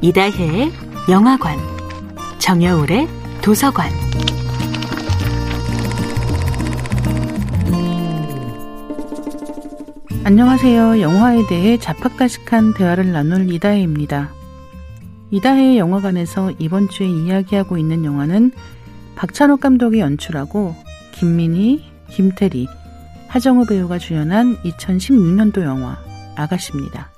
이다혜의 영화관, 정여울의 도서관. 안녕하세요. 영화에 대해 자팍다식한 대화를 나눌 이다혜입니다. 이다혜의 영화관에서 이번 주에 이야기하고 있는 영화는 박찬욱 감독이 연출하고 김민희, 김태리, 하정우 배우가 주연한 2016년도 영화 아가씨입니다.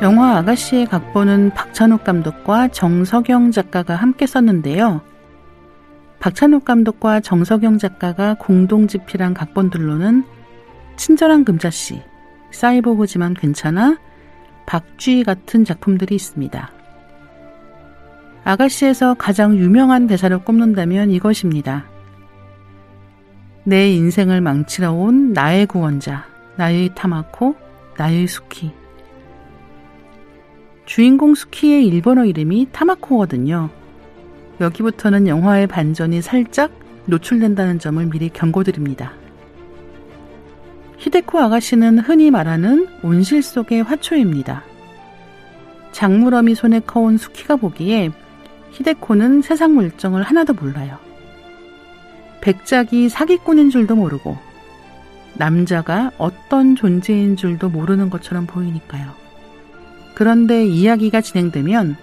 영화 아가씨의 각본은 박찬욱 감독과 정석영 작가가 함께 썼는데요. 박찬욱 감독과 정석영 작가가 공동 집필한 각본들로는 친절한 금자씨, 사이보그지만 괜찮아, 박쥐 같은 작품들이 있습니다. 아가씨에서 가장 유명한 대사를 꼽는다면 이것입니다. 내 인생을 망치러 온 나의 구원자, 나의 타마코, 나의 수키. 주인공 수키의 일본어 이름이 타마코거든요. 여기부터는 영화의 반전이 살짝 노출된다는 점을 미리 경고드립니다. 히데코 아가씨는 흔히 말하는 온실 속의 화초입니다. 장물어미 손에 커온 수키가 보기에 히데코는 세상 물정을 하나도 몰라요. 백작이 사기꾼인 줄도 모르고 남자가 어떤 존재인 줄도 모르는 것처럼 보이니까요. 그런데 이야기가 진행되면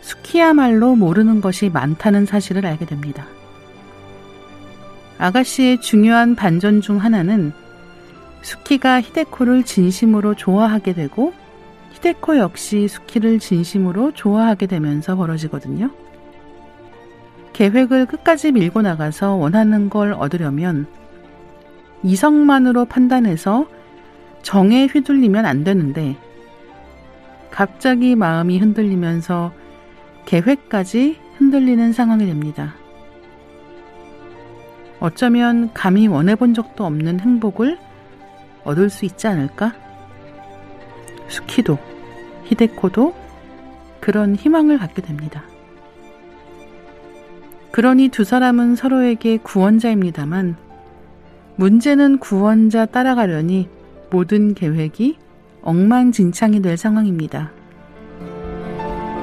수키야말로 모르는 것이 많다는 사실을 알게 됩니다. 아가씨의 중요한 반전 중 하나는 수키가 히데코를 진심으로 좋아하게 되고 히데코 역시 수키를 진심으로 좋아하게 되면서 벌어지거든요. 계획을 끝까지 밀고 나가서 원하는 걸 얻으려면 이성만으로 판단해서 정에 휘둘리면 안 되는데 갑자기 마음이 흔들리면서 계획까지 흔들리는 상황이 됩니다. 어쩌면 감히 원해본 적도 없는 행복을 얻을 수 있지 않을까? 수키도, 히데코도 그런 희망을 갖게 됩니다. 그러니 두 사람은 서로에게 구원자입니다만 문제는 구원자 따라가려니 모든 계획이 엉망진창이 될 상황입니다.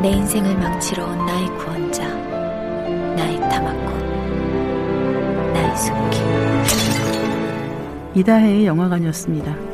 내 인생을 망치러 온 나의 구원자, 나의 타마코, 나의 숙기. 이다혜의 영화관이었습니다.